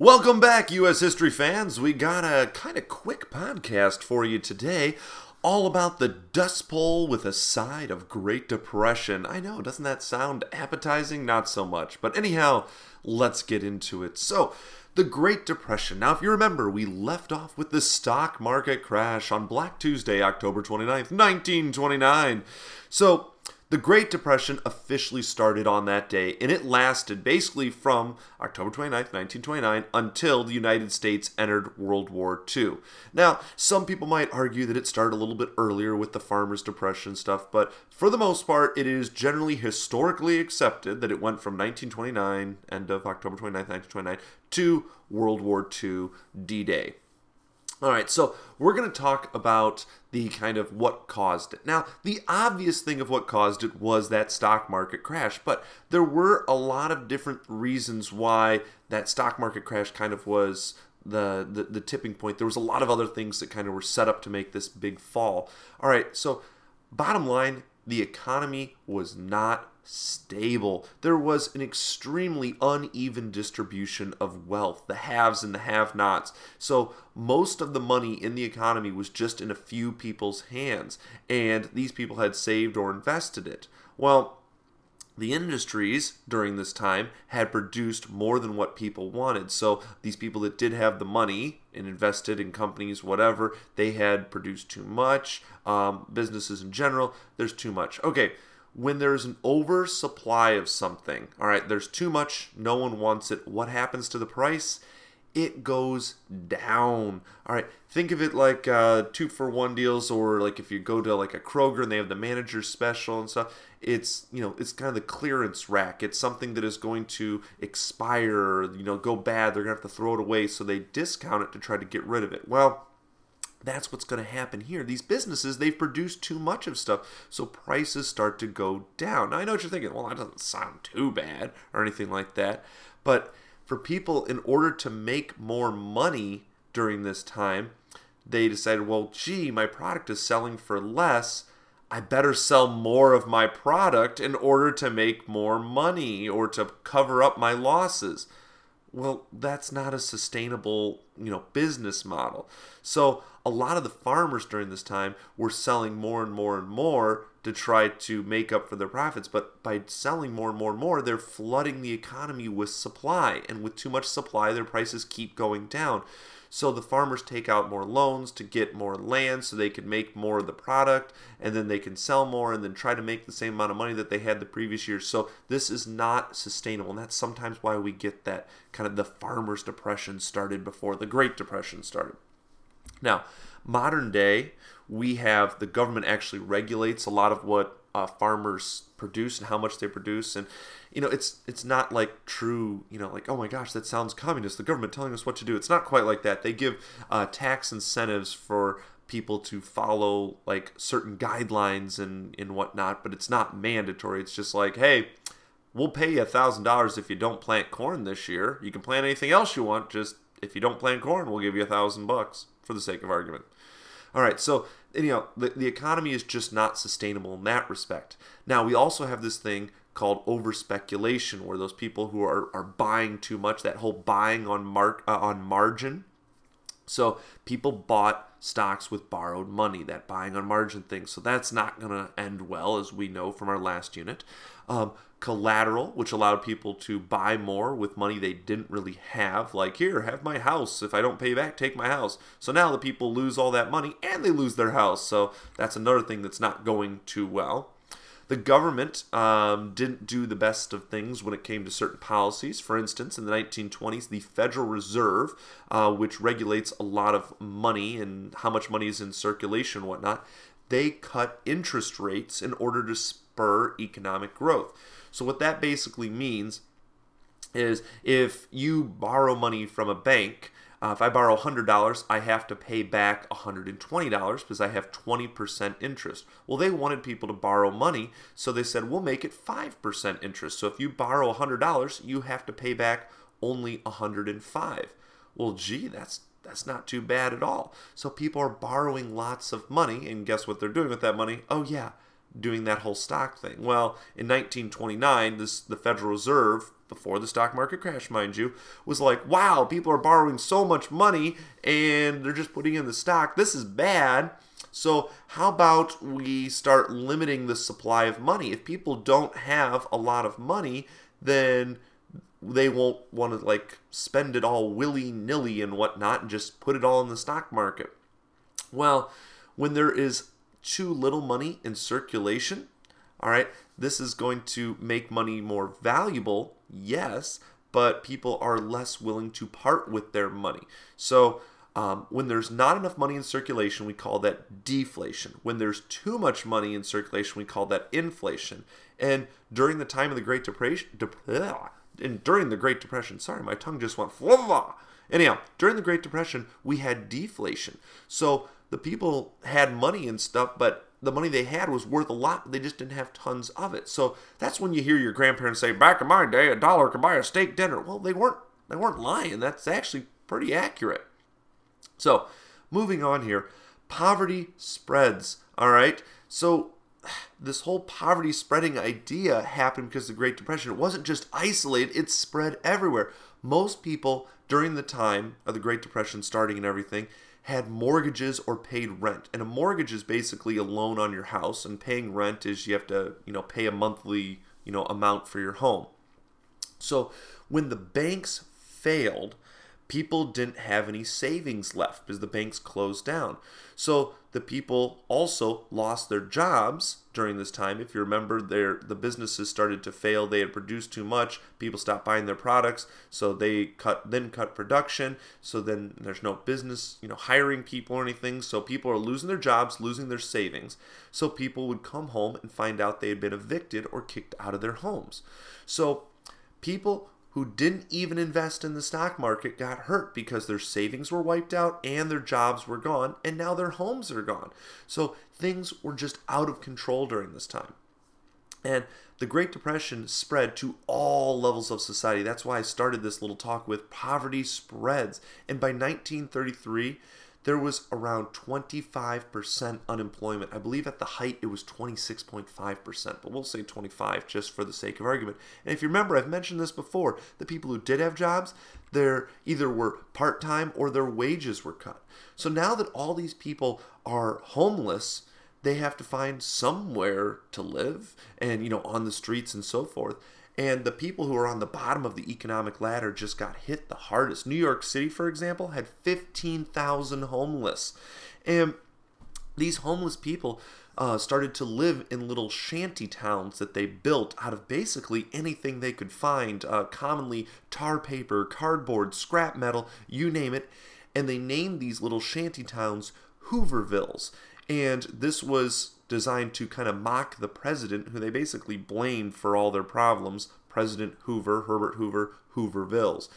Welcome back, U.S. history fans. We got a kind of quick podcast for you today, all about the Dust Bowl with a side of Great Depression. I know, doesn't that sound appetizing? Not so much. But anyhow, let's get into it. So, the Great Depression. Now, if you remember, we left off with the stock market crash on Black Tuesday, October 29th, 1929. So, the Great Depression officially started on that day, and it lasted basically from October 29, 1929, until the United States entered World War II. Now, some people might argue that it started a little bit earlier with the Farmers' Depression stuff, but for the most part, it is generally historically accepted that it went from 1929, end of October 29, 1929, to World War II D Day. All right, so we're going to talk about the kind of what caused it. Now, the obvious thing of what caused it was that stock market crash, but there were a lot of different reasons why that stock market crash kind of was the, the, the tipping point. There was a lot of other things that kind of were set up to make this big fall. All right, so bottom line, the economy was not stable. There was an extremely uneven distribution of wealth, the haves and the have nots. So, most of the money in the economy was just in a few people's hands, and these people had saved or invested it. Well, the industries during this time had produced more than what people wanted. So these people that did have the money and invested in companies, whatever, they had produced too much. Um, businesses in general, there's too much. Okay, when there's an oversupply of something, all right, there's too much, no one wants it. What happens to the price? It goes down. All right, think of it like uh, two for one deals, or like if you go to like a Kroger and they have the manager special and stuff. It's you know it's kind of the clearance rack. It's something that is going to expire, you know, go bad. They're gonna have to throw it away, so they discount it to try to get rid of it. Well, that's what's going to happen here. These businesses, they've produced too much of stuff, so prices start to go down. Now, I know what you're thinking. Well, that doesn't sound too bad or anything like that. But for people, in order to make more money during this time, they decided, well, gee, my product is selling for less. I better sell more of my product in order to make more money or to cover up my losses. Well, that's not a sustainable, you know, business model. So a lot of the farmers during this time were selling more and more and more to try to make up for their profits. But by selling more and more and more, they're flooding the economy with supply. And with too much supply, their prices keep going down. So the farmers take out more loans to get more land so they can make more of the product and then they can sell more and then try to make the same amount of money that they had the previous year. So this is not sustainable. And that's sometimes why we get that kind of the farmers' depression started before the Great Depression started. Now, modern day, we have the government actually regulates a lot of what uh, farmers produce and how much they produce, and you know, it's it's not like true, you know, like oh my gosh, that sounds communist. The government telling us what to do. It's not quite like that. They give uh, tax incentives for people to follow like certain guidelines and and whatnot, but it's not mandatory. It's just like hey. We'll pay you a thousand dollars if you don't plant corn this year. You can plant anything else you want. Just if you don't plant corn, we'll give you a thousand bucks for the sake of argument. All right, so know the, the economy is just not sustainable in that respect. Now we also have this thing called over speculation, where those people who are, are buying too much, that whole buying on mark uh, on margin. So people bought stocks with borrowed money, that buying on margin thing. So that's not going to end well, as we know from our last unit. Um, collateral, which allowed people to buy more with money they didn't really have. Like, here, have my house. If I don't pay back, take my house. So now the people lose all that money and they lose their house. So that's another thing that's not going too well. The government um, didn't do the best of things when it came to certain policies. For instance, in the 1920s, the Federal Reserve, uh, which regulates a lot of money and how much money is in circulation and whatnot, they cut interest rates in order to spur economic growth. So, what that basically means is if you borrow money from a bank, uh, if I borrow $100, I have to pay back $120 because I have 20% interest. Well, they wanted people to borrow money, so they said, we'll make it 5% interest. So if you borrow $100, you have to pay back only 105. Well, gee, that's that's not too bad at all. So people are borrowing lots of money, and guess what they're doing with that money? Oh yeah, doing that whole stock thing. Well, in 1929, this the Federal Reserve before the stock market crash, mind you, was like, wow, people are borrowing so much money and they're just putting in the stock. This is bad. So, how about we start limiting the supply of money? If people don't have a lot of money, then they won't want to like spend it all willy nilly and whatnot and just put it all in the stock market. Well, when there is too little money in circulation, all right, this is going to make money more valuable, yes, but people are less willing to part with their money. So, um, when there's not enough money in circulation, we call that deflation. When there's too much money in circulation, we call that inflation. And during the time of the Great Depression, and during the Great Depression, sorry, my tongue just went. Anyhow, during the Great Depression, we had deflation. So the people had money and stuff, but the money they had was worth a lot, but they just didn't have tons of it. So that's when you hear your grandparents say, "Back in my day, a dollar could buy a steak dinner." Well, they weren't they weren't lying. That's actually pretty accurate. So, moving on here, poverty spreads. All right. So this whole poverty spreading idea happened because of the Great Depression. It wasn't just isolated, it spread everywhere. Most people during the time of the Great Depression starting and everything had mortgages or paid rent. And a mortgage is basically a loan on your house and paying rent is you have to, you know, pay a monthly, you know, amount for your home. So, when the banks failed, people didn't have any savings left because the banks closed down. So the people also lost their jobs during this time. If you remember, their the businesses started to fail. They had produced too much. People stopped buying their products, so they cut then cut production. So then there's no business, you know, hiring people or anything. So people are losing their jobs, losing their savings. So people would come home and find out they had been evicted or kicked out of their homes. So people who didn't even invest in the stock market got hurt because their savings were wiped out and their jobs were gone, and now their homes are gone. So things were just out of control during this time. And the Great Depression spread to all levels of society. That's why I started this little talk with poverty spreads. And by 1933, there was around 25% unemployment. I believe at the height it was 26.5%, but we'll say 25 just for the sake of argument. And if you remember, I've mentioned this before, the people who did have jobs, they either were part-time or their wages were cut. So now that all these people are homeless, they have to find somewhere to live and you know on the streets and so forth and the people who are on the bottom of the economic ladder just got hit the hardest. New York City, for example, had 15,000 homeless. And these homeless people uh, started to live in little shanty towns that they built out of basically anything they could find, uh, commonly tar paper, cardboard, scrap metal, you name it. And they named these little shanty towns Hoovervilles. And this was designed to kind of mock the president, who they basically blamed for all their problems President Hoover, Herbert Hoover, Hoovervilles.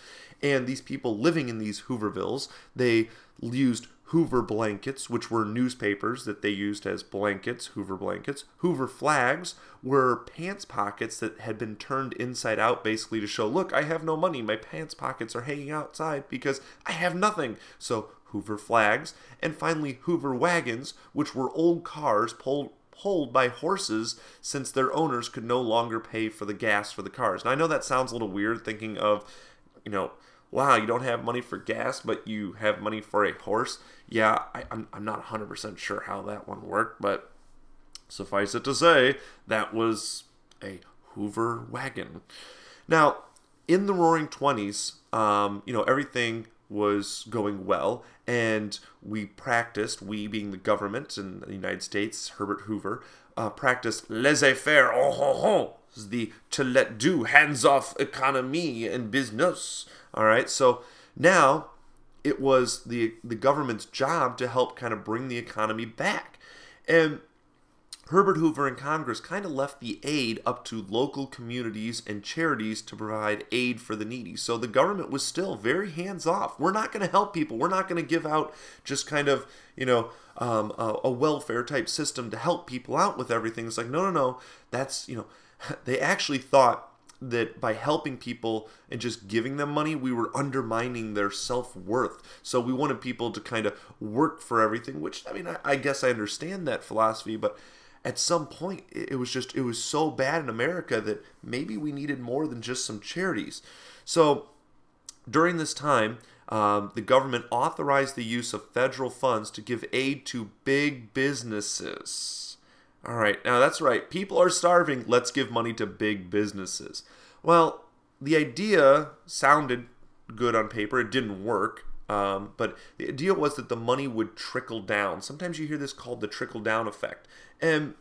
And these people living in these Hoovervilles, they used Hoover blankets, which were newspapers that they used as blankets, Hoover blankets. Hoover flags were pants pockets that had been turned inside out basically to show, look, I have no money. My pants pockets are hanging outside because I have nothing. So Hoover flags, and finally Hoover wagons, which were old cars pulled pulled by horses since their owners could no longer pay for the gas for the cars. Now I know that sounds a little weird thinking of, you know, wow, you don't have money for gas, but you have money for a horse. Yeah, I, I'm, I'm not 100% sure how that one worked, but suffice it to say, that was a Hoover wagon. Now, in the Roaring Twenties, um, you know, everything was going well, and we practiced, we being the government in the United States, Herbert Hoover, uh, practiced laissez faire, oh ho ho, the to let do, hands off economy and business. All right, so now it was the the government's job to help kind of bring the economy back, and Herbert Hoover and Congress kind of left the aid up to local communities and charities to provide aid for the needy. So the government was still very hands off. We're not going to help people. We're not going to give out just kind of, you know, um, a, a welfare type system to help people out with everything. It's like, no, no, no. That's, you know, they actually thought that by helping people and just giving them money, we were undermining their self worth. So we wanted people to kind of work for everything, which, I mean, I, I guess I understand that philosophy, but at some point it was just it was so bad in America that maybe we needed more than just some charities. So during this time, um, the government authorized the use of federal funds to give aid to big businesses. All right, now that's right. People are starving. Let's give money to big businesses. Well, the idea sounded good on paper. It didn't work. Um, but the idea was that the money would trickle down. Sometimes you hear this called the trickle down effect. And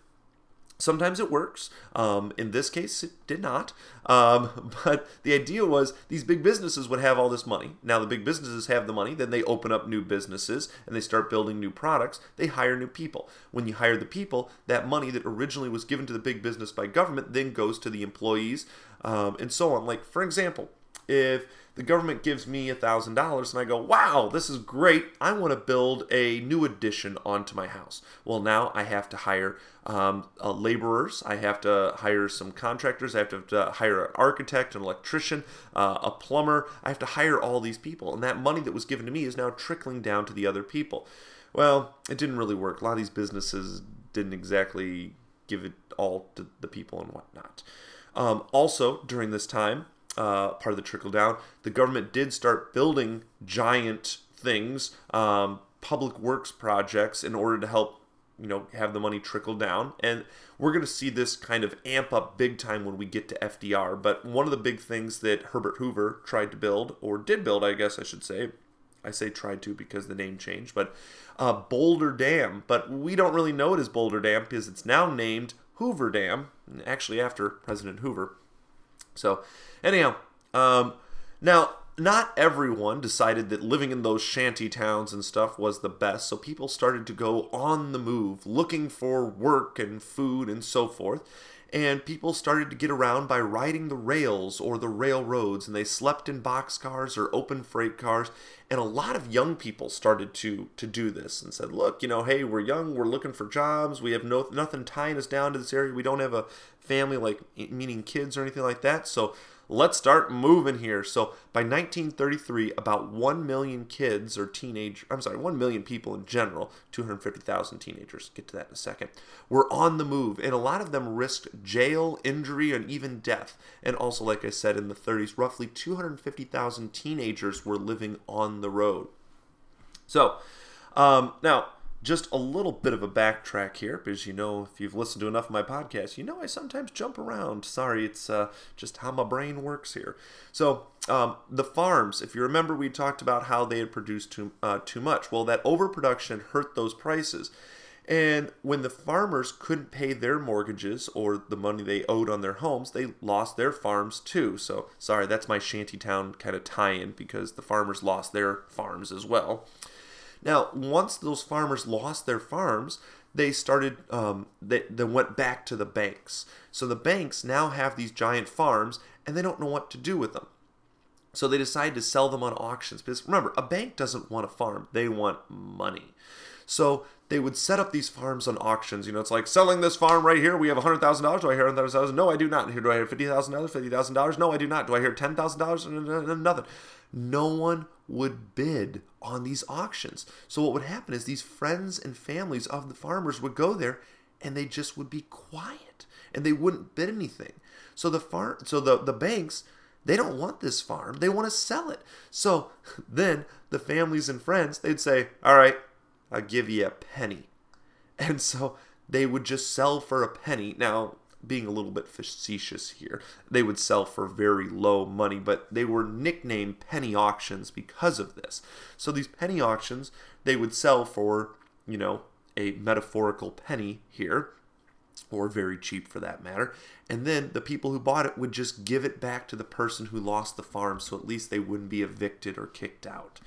Sometimes it works. Um, in this case, it did not. Um, but the idea was these big businesses would have all this money. Now, the big businesses have the money, then they open up new businesses and they start building new products. They hire new people. When you hire the people, that money that originally was given to the big business by government then goes to the employees um, and so on. Like, for example, if the government gives me a thousand dollars and I go, wow, this is great. I want to build a new addition onto my house. Well, now I have to hire um, uh, laborers. I have to hire some contractors. I have to, to hire an architect, an electrician, uh, a plumber. I have to hire all these people. And that money that was given to me is now trickling down to the other people. Well, it didn't really work. A lot of these businesses didn't exactly give it all to the people and whatnot. Um, also, during this time, uh, part of the trickle down, the government did start building giant things, um, public works projects, in order to help you know have the money trickle down. And we're going to see this kind of amp up big time when we get to FDR but one of the big things that Herbert Hoover tried to build or did build I guess I should say I say tried to because the name changed but uh, Boulder Dam. But we don't really know it as Boulder Dam because it's now named Hoover Dam actually after President Hoover so Anyhow, um, now not everyone decided that living in those shanty towns and stuff was the best, so people started to go on the move, looking for work and food and so forth. And people started to get around by riding the rails or the railroads, and they slept in boxcars or open freight cars. And a lot of young people started to to do this and said, "Look, you know, hey, we're young, we're looking for jobs, we have no nothing tying us down to this area, we don't have a family like meaning kids or anything like that, so." Let's start moving here. So by 1933, about 1 million kids or teenage, I'm sorry, 1 million people in general, 250,000 teenagers, get to that in a second, were on the move. And a lot of them risked jail, injury, and even death. And also, like I said, in the 30s, roughly 250,000 teenagers were living on the road. So, um, now, just a little bit of a backtrack here because you know if you've listened to enough of my podcast you know i sometimes jump around sorry it's uh, just how my brain works here so um, the farms if you remember we talked about how they had produced too, uh, too much well that overproduction hurt those prices and when the farmers couldn't pay their mortgages or the money they owed on their homes, they lost their farms too. So, sorry, that's my shantytown kind of tie in because the farmers lost their farms as well. Now, once those farmers lost their farms, they started um, they, they went back to the banks. So the banks now have these giant farms and they don't know what to do with them. So they decide to sell them on auctions because remember, a bank doesn't want a farm; they want money. So they would set up these farms on auctions. You know, it's like selling this farm right here. We have hundred thousand dollars. Do I hear hundred thousand? No, I do not. Here, do I hear fifty thousand dollars? Fifty thousand dollars? No, I do not. Do I hear ten thousand dollars? Nothing. No one would bid on these auctions. So what would happen is these friends and families of the farmers would go there, and they just would be quiet, and they wouldn't bid anything. So the farm, so the the banks they don't want this farm. They want to sell it. So then the families and friends, they'd say, All right, I'll give you a penny. And so they would just sell for a penny. Now, being a little bit facetious here, they would sell for very low money, but they were nicknamed penny auctions because of this. So these penny auctions, they would sell for, you know, a metaphorical penny here, or very cheap for that matter. And then the people who bought it would just give it back to the person who lost the farm so at least they wouldn't be evicted or kicked out.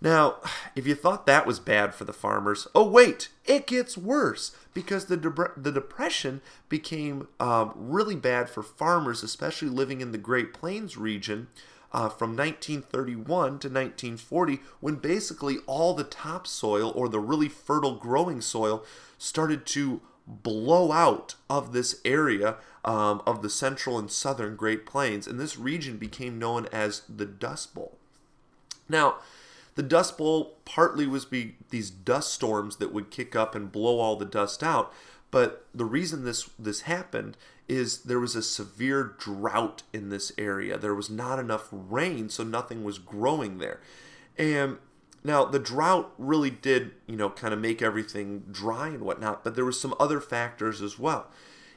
Now, if you thought that was bad for the farmers, oh wait, it gets worse because the de- the depression became um, really bad for farmers, especially living in the Great Plains region. Uh, from 1931 to 1940, when basically all the topsoil or the really fertile growing soil started to blow out of this area um, of the central and southern Great Plains, and this region became known as the Dust Bowl. Now, the Dust Bowl partly was be these dust storms that would kick up and blow all the dust out, But the reason this this happened is there was a severe drought in this area. There was not enough rain, so nothing was growing there. And now the drought really did, you know, kind of make everything dry and whatnot, but there was some other factors as well.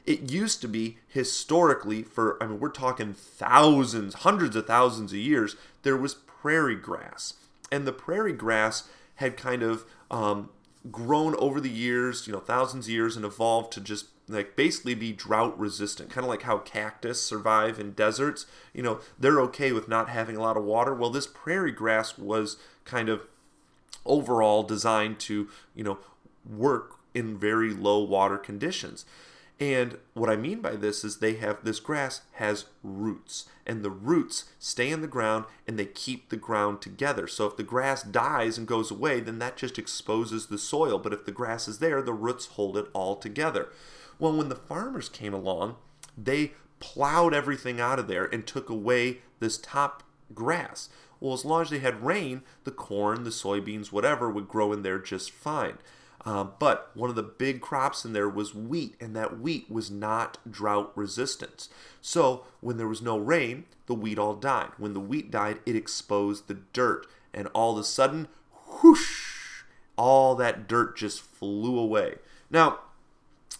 It used to be historically for I mean we're talking thousands, hundreds of thousands of years, there was prairie grass. And the prairie grass had kind of um, grown over the years, you know, thousands of years, and evolved to just like basically be drought resistant, kind of like how cactus survive in deserts. You know, they're okay with not having a lot of water. Well, this prairie grass was kind of overall designed to, you know, work in very low water conditions. And what I mean by this is they have this grass has roots, and the roots stay in the ground and they keep the ground together. So if the grass dies and goes away, then that just exposes the soil. But if the grass is there, the roots hold it all together. Well, when the farmers came along, they plowed everything out of there and took away this top grass. Well, as long as they had rain, the corn, the soybeans, whatever would grow in there just fine. Uh, but one of the big crops in there was wheat, and that wheat was not drought resistant. So when there was no rain, the wheat all died. When the wheat died, it exposed the dirt, and all of a sudden, whoosh, all that dirt just flew away. Now,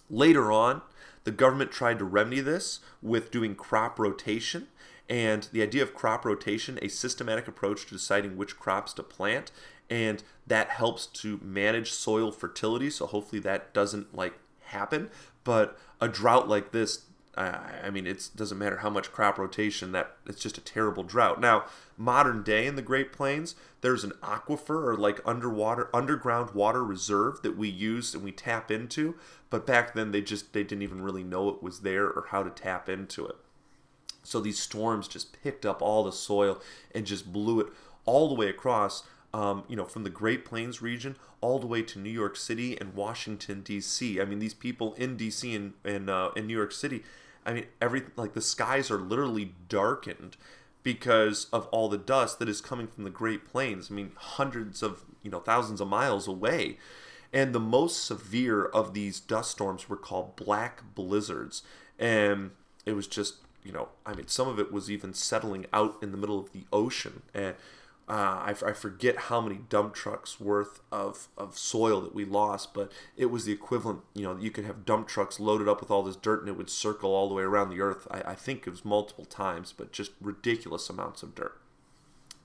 later on, the government tried to remedy this with doing crop rotation. And the idea of crop rotation, a systematic approach to deciding which crops to plant, and that helps to manage soil fertility. So hopefully that doesn't like happen. But a drought like this, I mean, it doesn't matter how much crop rotation. That it's just a terrible drought. Now, modern day in the Great Plains, there's an aquifer or like underwater, underground water reserve that we use and we tap into. But back then, they just they didn't even really know it was there or how to tap into it. So these storms just picked up all the soil and just blew it all the way across um, you know, from the Great Plains region all the way to New York City and Washington D.C. I mean, these people in D.C. and and uh, in New York City, I mean, every like the skies are literally darkened because of all the dust that is coming from the Great Plains. I mean, hundreds of you know thousands of miles away. And the most severe of these dust storms were called black blizzards. And it was just, you know, I mean, some of it was even settling out in the middle of the ocean. And uh, I, I forget how many dump trucks worth of, of soil that we lost, but it was the equivalent. You know, you could have dump trucks loaded up with all this dirt and it would circle all the way around the earth. I, I think it was multiple times, but just ridiculous amounts of dirt.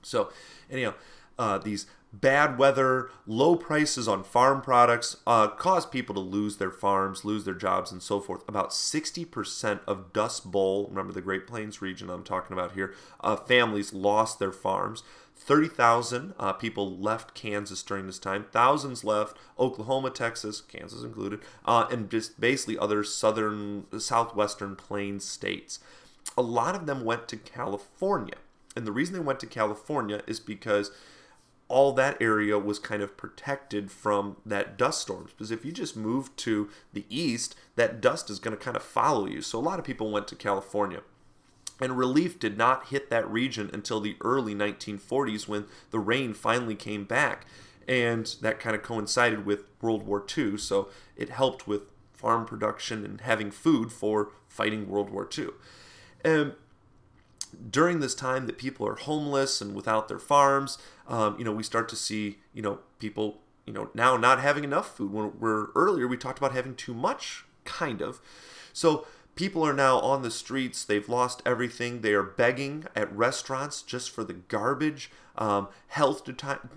So, anyhow, uh, these bad weather, low prices on farm products uh, cause people to lose their farms, lose their jobs, and so forth. About 60% of Dust Bowl, remember the Great Plains region I'm talking about here, uh, families lost their farms. 30,000 uh, people left Kansas during this time. Thousands left Oklahoma, Texas, Kansas included, uh, and just basically other southern, southwestern plains states. A lot of them went to California. And the reason they went to California is because all that area was kind of protected from that dust storms. Because if you just move to the east, that dust is going to kind of follow you. So a lot of people went to California. And relief did not hit that region until the early 1940s when the rain finally came back. And that kind of coincided with World War II. So it helped with farm production and having food for fighting World War II. And during this time that people are homeless and without their farms, um, you know, we start to see, you know, people, you know, now not having enough food. When we're earlier, we talked about having too much, kind of. So People are now on the streets. They've lost everything. They are begging at restaurants just for the garbage. Um, health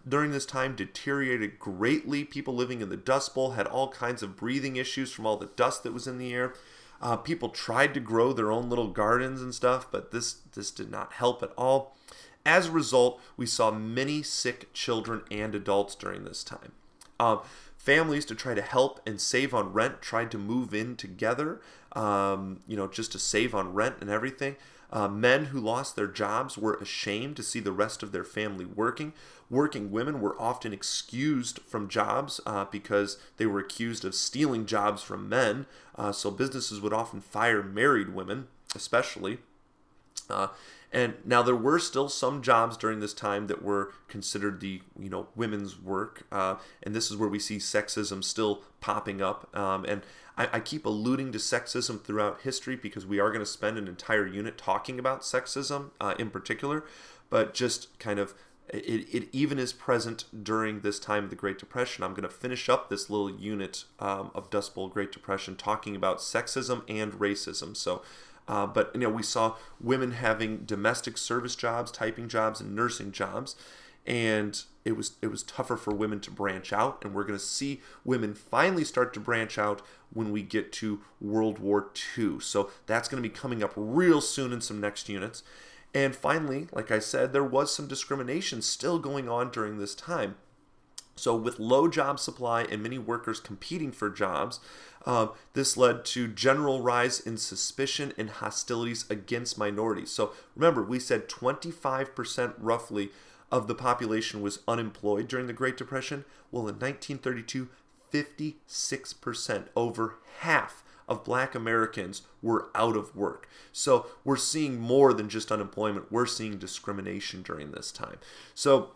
during this time deteriorated greatly. People living in the Dust Bowl had all kinds of breathing issues from all the dust that was in the air. Uh, people tried to grow their own little gardens and stuff, but this this did not help at all. As a result, we saw many sick children and adults during this time. Um, families to try to help and save on rent tried to move in together um, you know, just to save on rent and everything. Uh, men who lost their jobs were ashamed to see the rest of their family working. Working women were often excused from jobs uh, because they were accused of stealing jobs from men. Uh, so businesses would often fire married women, especially. And now there were still some jobs during this time that were considered the you know women's work, uh, and this is where we see sexism still popping up. Um, and I, I, keep alluding to sexism throughout history because we are going to spend an entire unit talking about sexism uh, in particular, but just kind of it, it even is present during this time of the Great Depression. I'm going to finish up this little unit um, of Dust Bowl Great Depression talking about sexism and racism. So, uh, but you know, we saw women having domestic service jobs, typing jobs, and nursing jobs, and it was it was tougher for women to branch out. And we're going to see women finally start to branch out when we get to World War II. So that's going to be coming up real soon in some next units. And finally, like I said, there was some discrimination still going on during this time. So, with low job supply and many workers competing for jobs, uh, this led to general rise in suspicion and hostilities against minorities. So, remember, we said 25% roughly of the population was unemployed during the Great Depression. Well, in 1932, 56%, over half of black Americans were out of work. So we're seeing more than just unemployment, we're seeing discrimination during this time. So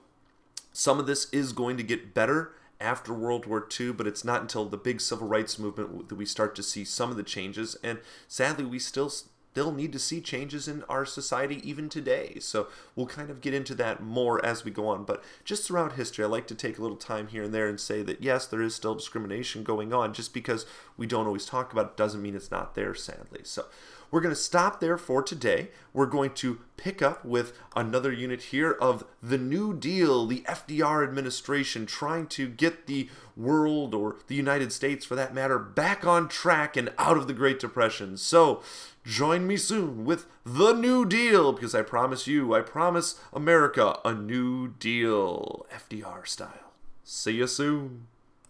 some of this is going to get better after World War II, but it's not until the big civil rights movement that we start to see some of the changes. And sadly, we still still need to see changes in our society even today. So we'll kind of get into that more as we go on. But just throughout history, I like to take a little time here and there and say that yes, there is still discrimination going on. Just because we don't always talk about it doesn't mean it's not there, sadly. So we're going to stop there for today. We're going to pick up with another unit here of the New Deal, the FDR administration trying to get the world or the United States for that matter back on track and out of the Great Depression. So join me soon with the New Deal because I promise you, I promise America a new deal, FDR style. See you soon.